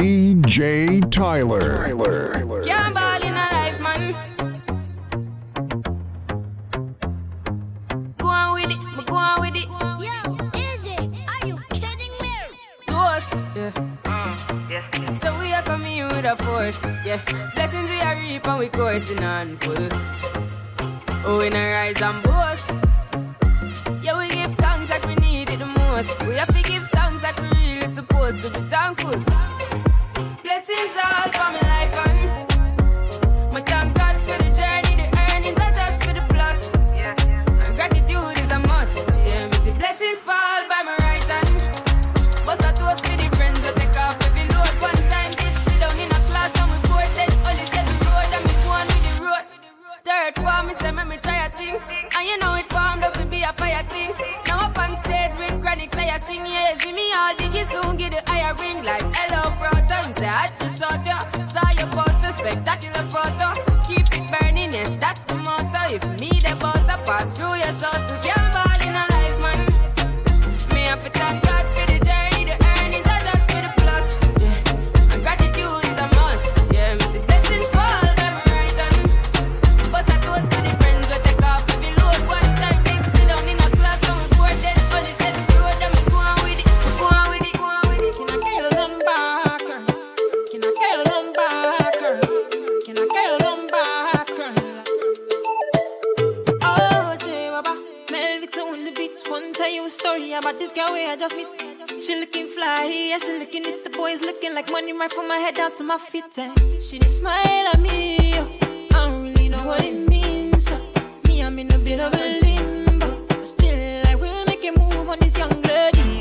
DJ Tyler. Tyler. Can't ball in a life, man. Go on with it, go on with it. Yo, Izzy, are you kidding me? Ghost, yeah. So we are coming in with a force, yeah. Blessings we are reap and we coursing on full. Oh, we not rise and boast. Yeah, we give thanks like we need it the most. We have to give thanks like we really supposed to be thankful. Sing, yeah, see me all diggy soon get the higher ring like hello bro. Time say I just shot ya. Saw your poster, spectacular photo. Keep it burning, yes, that's the motto. If me the butter pass through your soul to can't One tell you a story about this girl where I just meet. She looking fly, yeah, she looking at the boys looking like money right from my head down to my feet. And she just smile at me. I don't really know what it means. Me, I'm in a bit of a limbo, still I will make a move on this young lady.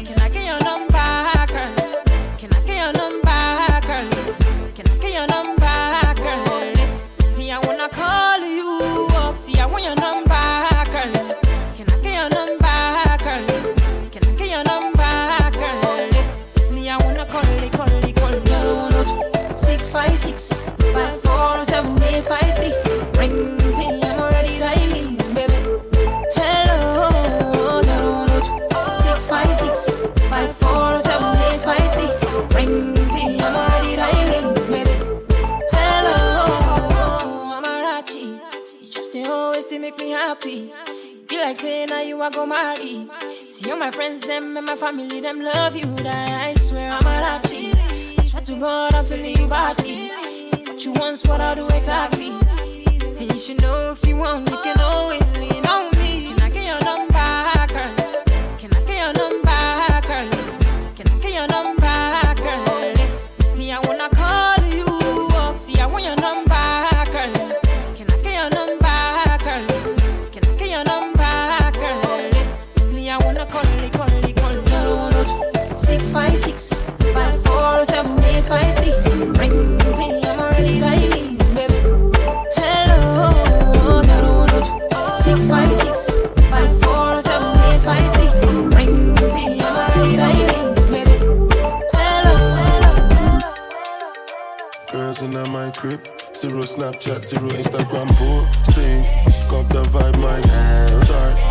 Happy. Be like saying now you are go marry. See all my friends, them and my family, them love you. That I swear Amarachi. I swear to God I'm feeling you badly. See what you want, what I do exactly. And you should know if you want, you can always lean zero Snapchat, zero Instagram posting. Got the vibe, my hair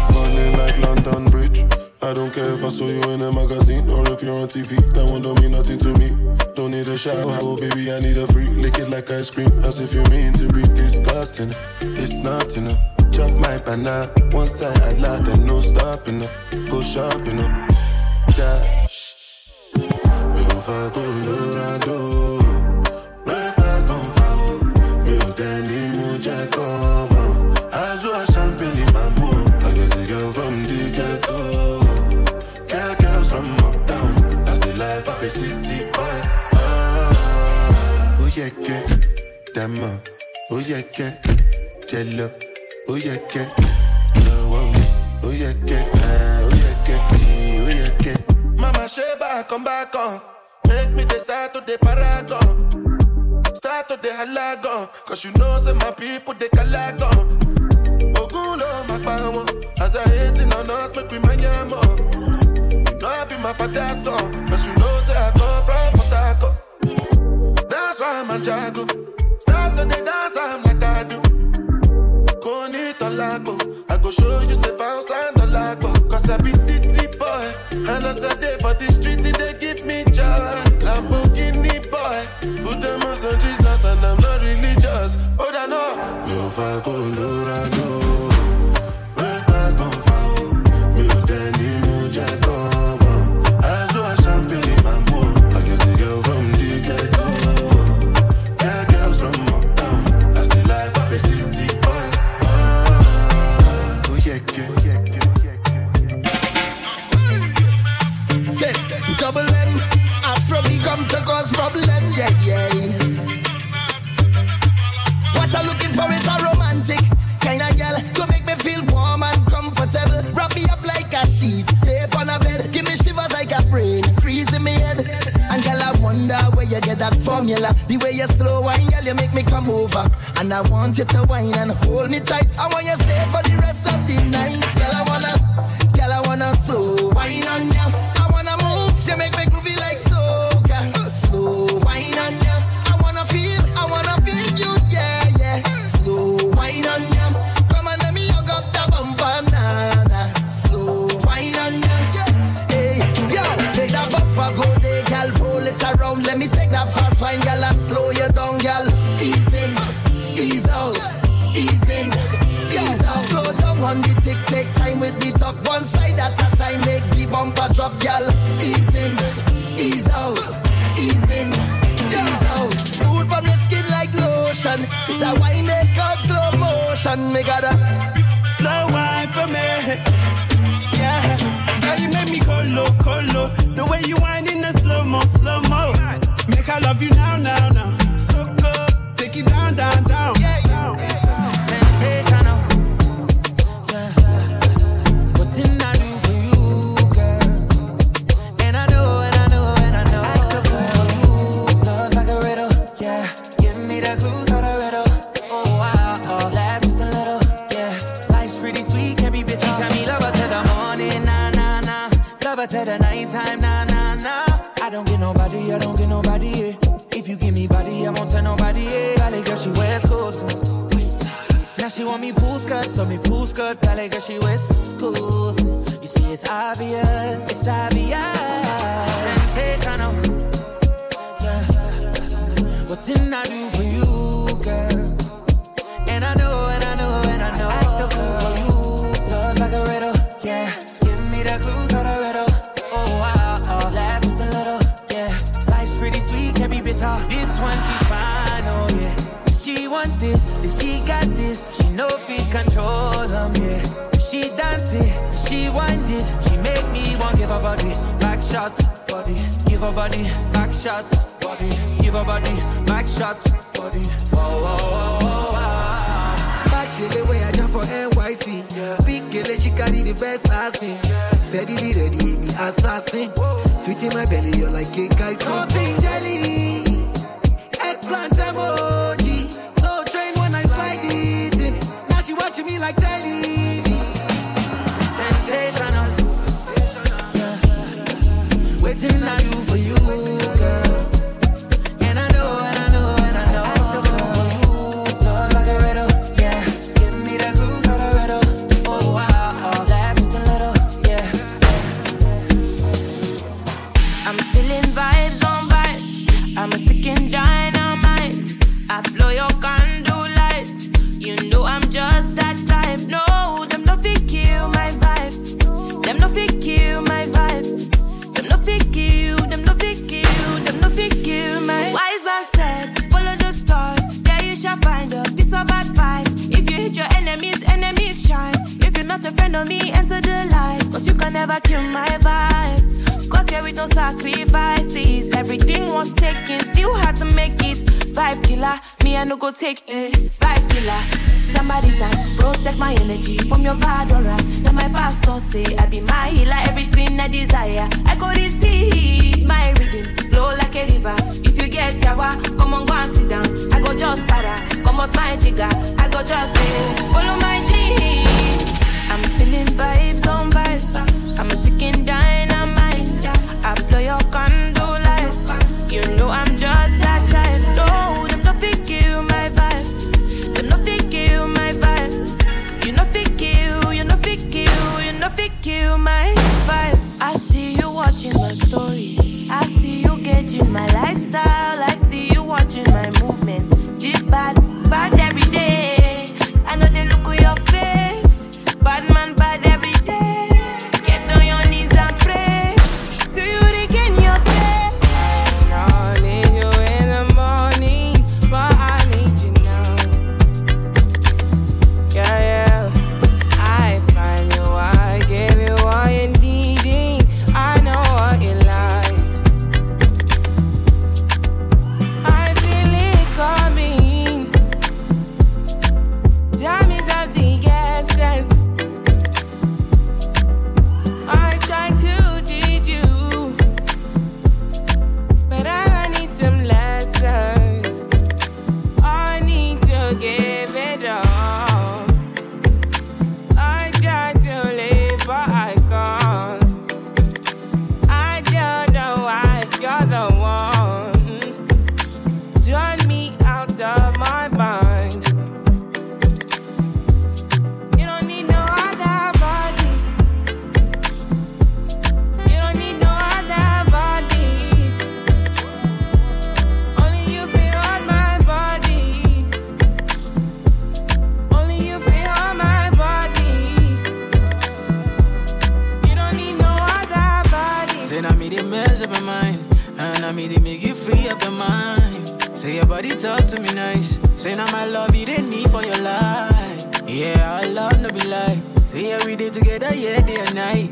falling like London Bridge. I don't care if I saw you in a magazine or if you're on TV. That one don't mean nothing to me. Don't need a shower, oh baby, I need a free. Lick it like ice cream, as if you mean to be disgusting. It's not enough. Chop my banana, one side I lie, then no stopping up. Go shopping up. Dash. Move for Mú jẹ́ kọ́ mọ́. Aṣọ champagne máa mú. I get a girl from the ghetto. Girl, girls from uptown. That's the life of a city boy. Ah, ó yẹ kẹ́ dàmọ́. Ó yẹ kẹ́ jẹ lọ. Ó yẹ kẹ́ lọ́wọ́. Ó yẹ kẹ́ ah, ó yẹ kẹ́ ó. Mama back on back on. Make me the start to the paragon. Start to the halagon. Cause you know, say my people, they calagon. Ogun lo ma pa wọn. As I hating on us, make we mind ya more. You know I be my father's son. Cause you know, say I come from Harcourt. That's why I'm a jago. Start to the dance, I'm like I do. Koni tolago. I go show you say bounce and the Cause formula. The way you slow wine, girl, you make me come over. And I want you to wine and hold me tight. I want you stay for the rest of the night. Girl, I wanna, girl, I wanna slow wine on you. Drop. Ease in, ease out, ease in, ease out. Smooth on the skin like lotion. It's a wine they call slow motion. Me gotta Slow wine for me. Yeah. Girl, you make me colo, colo. The way you whine in the slow mo, slow mo. Make I love you now, now, now. So good. Take it down, down, down. So me pool skirt, ballet girl, she wears schools. You see, it's obvious, it's obvious. Sensational. Yeah. What didn't I do for you, girl? And I know, and I know, and I know. Act the fool for you. Love like a riddle, yeah. Give me the clues for the riddle. Oh, wow, oh. laugh just a little, yeah. Life's pretty sweet, can't be bitter. This one, she's fine, oh, yeah. She want this, then she got this. She know fit control them, yeah. She dance it, she wind it. She make me want give her body back shots, body. Give her body back shots, body. Give her body back shots, body. Whoa, whoa, whoa, whoa, whoa. Back shit the way I jump for NYC. Big girl, she carry the best I've seen. Steadily ready, me assassin. Sweet in my belly, you're like cake ice. Something jelly. Eggplant emoji. You my vibe. Got here with no sacrifices. Everything was taken, still had to make it. Vibe killer, me I no go take it. Vibe killer. Somebody time, protect my energy from your bad aura. Then my pastor say I be my healer, everything I desire. I go receive my reading, flow like a river. If you get yawa, come on go and sit down. I go just para, come off my jigger. I go just eh, follow my dream. I'm feeling vibes on vibes. I'm a ticking dynamite. I blow your candle lights. You know I'm just mine. And I mean, they make you free up your mind. Say your body talk to me nice. Say now my love you didn't need for your life. Yeah, I love no be like. Say yeah, we did together, yeah, day and night.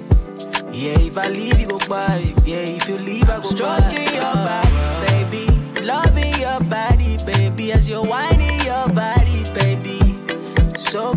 Yeah, if I leave, you go by. Yeah, if you leave, I go Stroking by. your body, baby. Loving your body, baby. As you're whining your body, baby. So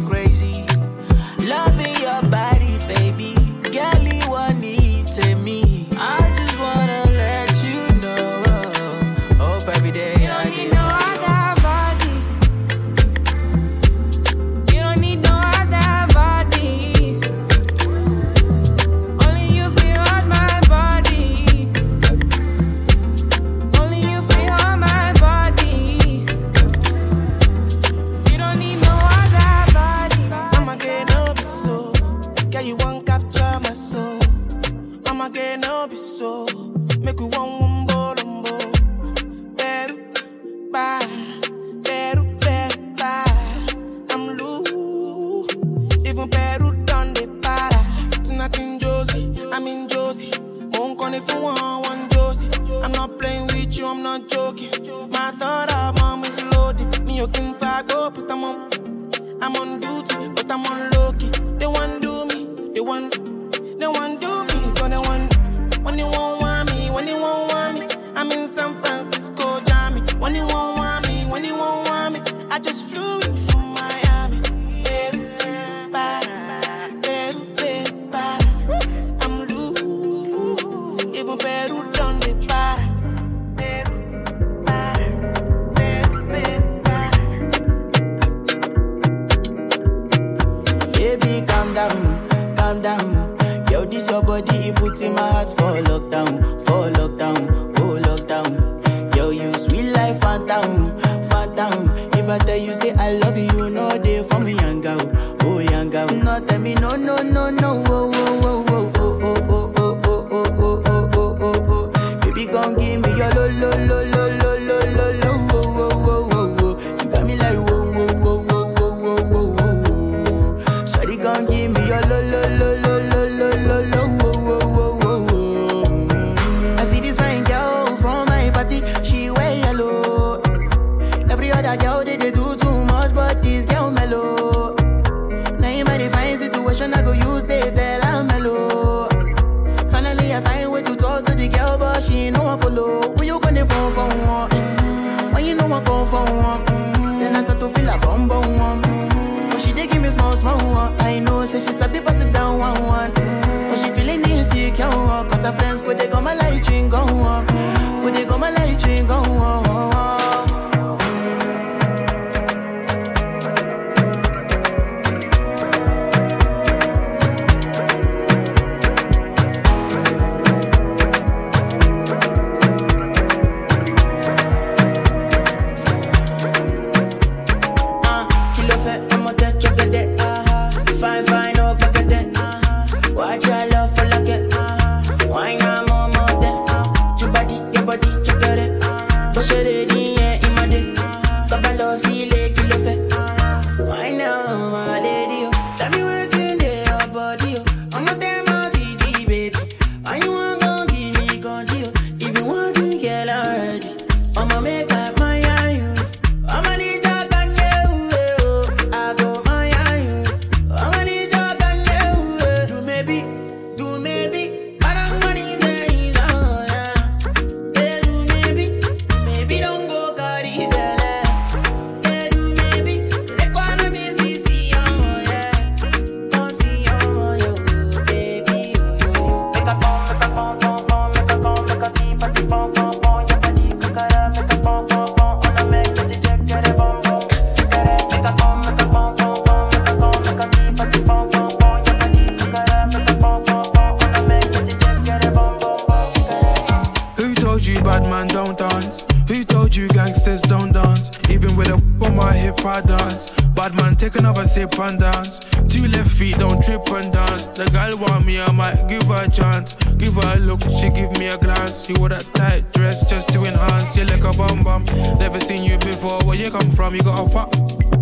and dance. Two left feet, don't trip and dance. The girl want me, I might give her a chance. Give her a look, she give me a glance. You wore that tight dress just to enhance. You like a bum bum. Never seen you before. Where you come from? You got a fuck,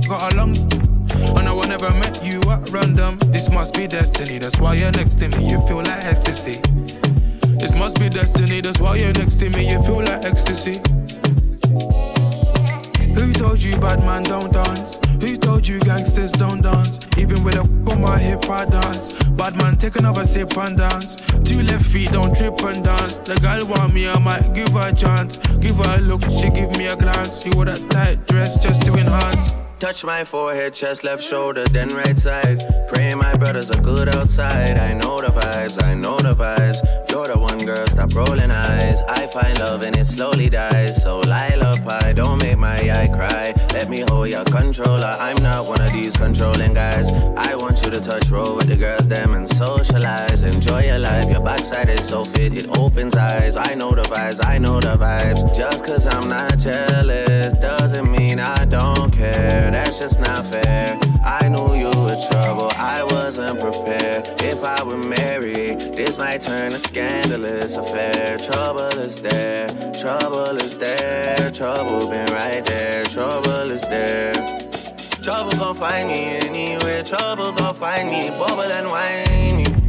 got a long. And I will never met you at random. This must be destiny. That's why you're next to me. You feel like ecstasy. This must be destiny. That's why you're next to me. You feel like ecstasy. Who told you bad man don't dance? Who told you gangsters don't dance? Even with a on my hip, I dance. Bad man, take another sip and dance. Two left feet, don't trip and dance. The girl want me, I might give her a chance. Give her a look, she give me a glance. You wore that tight dress just to enhance. Touch my forehead, chest, left shoulder, then right side. Praying my brothers are good outside. I know the vibes, I know the vibes. You're the one girl, stop rolling eyes. I find love and it slowly dies. So lullaby, don't make my eye cry. Let me hold your controller. I'm not one of these controlling guys. I want you to touch roll with the girls, them and socialize. Enjoy your life, your backside is so fit, it opens eyes. I know the vibes, I know the vibes. Just cause I'm not jealous don't that's not fair. I knew you were trouble, I wasn't prepared. If I were married, this might turn a scandalous affair. Trouble is there, trouble is there, trouble been right there, trouble is there. Trouble gon' find me anywhere, trouble gon' find me, bubble and whiny.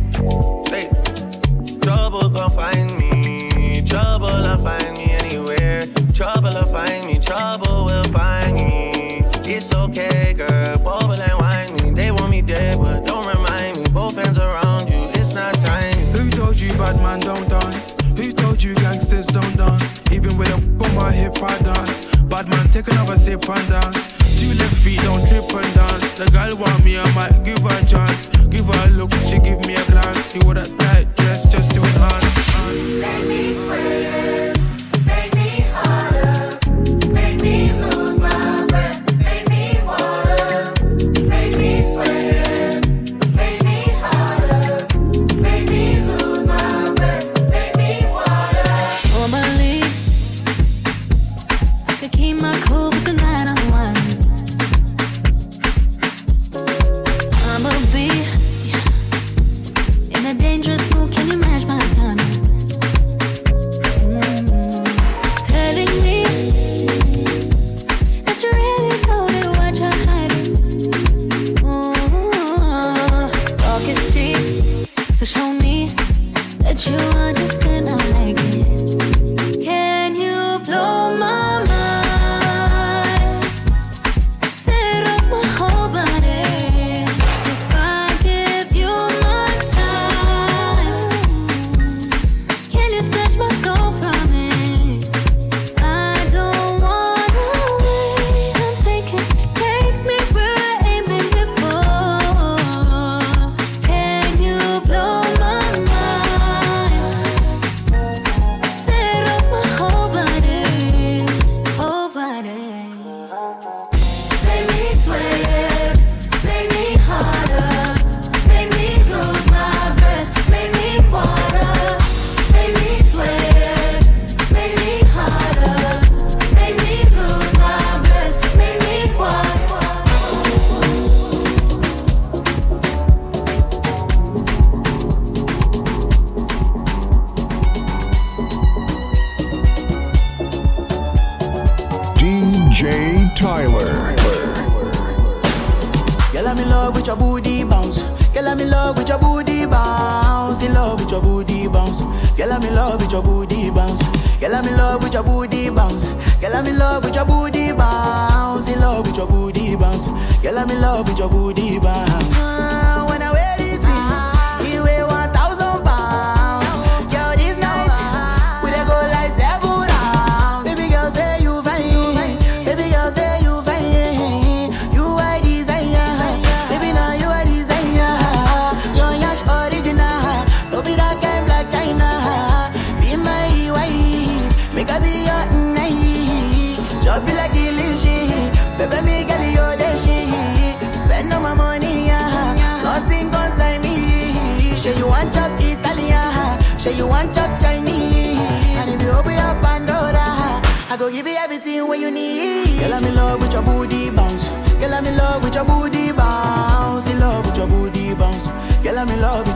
It's okay, girl. Bubble and wine me. They want me dead, but don't remind me. Both hands around you, it's not time. Who told you bad man don't dance? Who told you gangsters don't dance? Even with a on my hip, I dance. Bad man, take another sip and dance. Two left feet, don't trip and dance. The girl want me, I might give her a chance. Give her a look, she give me a glance. You wore that tight dress just to enhance. Make me sweat, I'm in love with your booty bounce.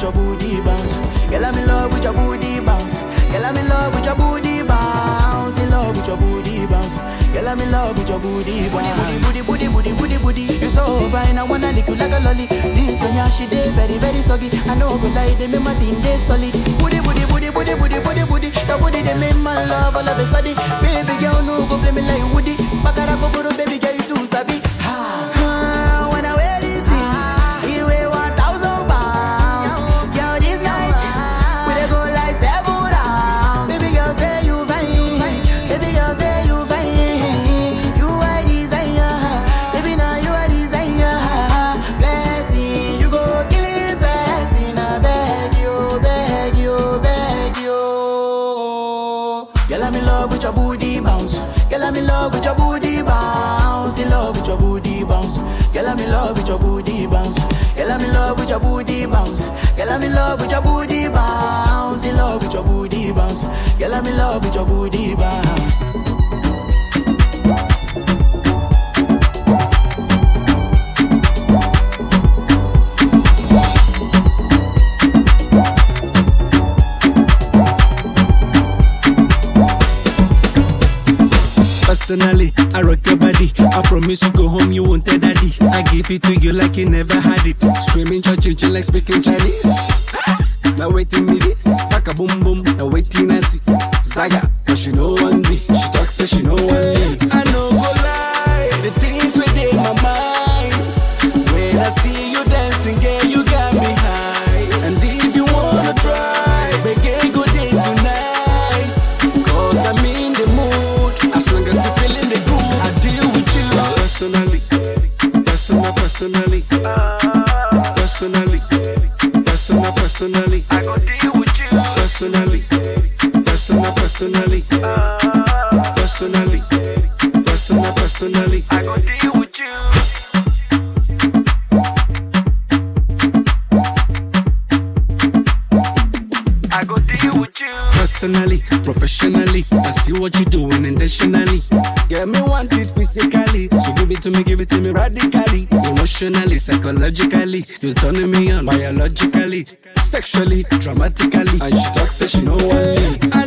with your booty bounce. Girl, I'm in love with your booty bounce. Girl, I'm in love with your booty bounce. In love with your booty bounce. Girl, I'm in love with your booty bounce. Booty, booty, booty, booty, booty, booty. booty. You so fine, I wanna lick you like a lolly. This on your she dey very, very soggy. I know good lie, they make my team dey solid. Booty, booty, booty, booty, booty, booty, booty. Your booty they make my love all of a sudden. Baby girl, no go play me like Woody. Bakara go go Girl, I'm in love with your booty bounce. In love with your booty bounce. Girl, I'm in love with your booty bounce. Personally, I rock your body. I promise you go home, you won't tell daddy. I give it to you like you never had it. Screaming your children like speaking Chinese. Now waiting me this, pack a boom boom. Now waiting I see. Zaga, cause she know one me. She talks so she know one me. Logically, You're turning me on biologically, sexually, dramatically. And she talks, so she know what. leave.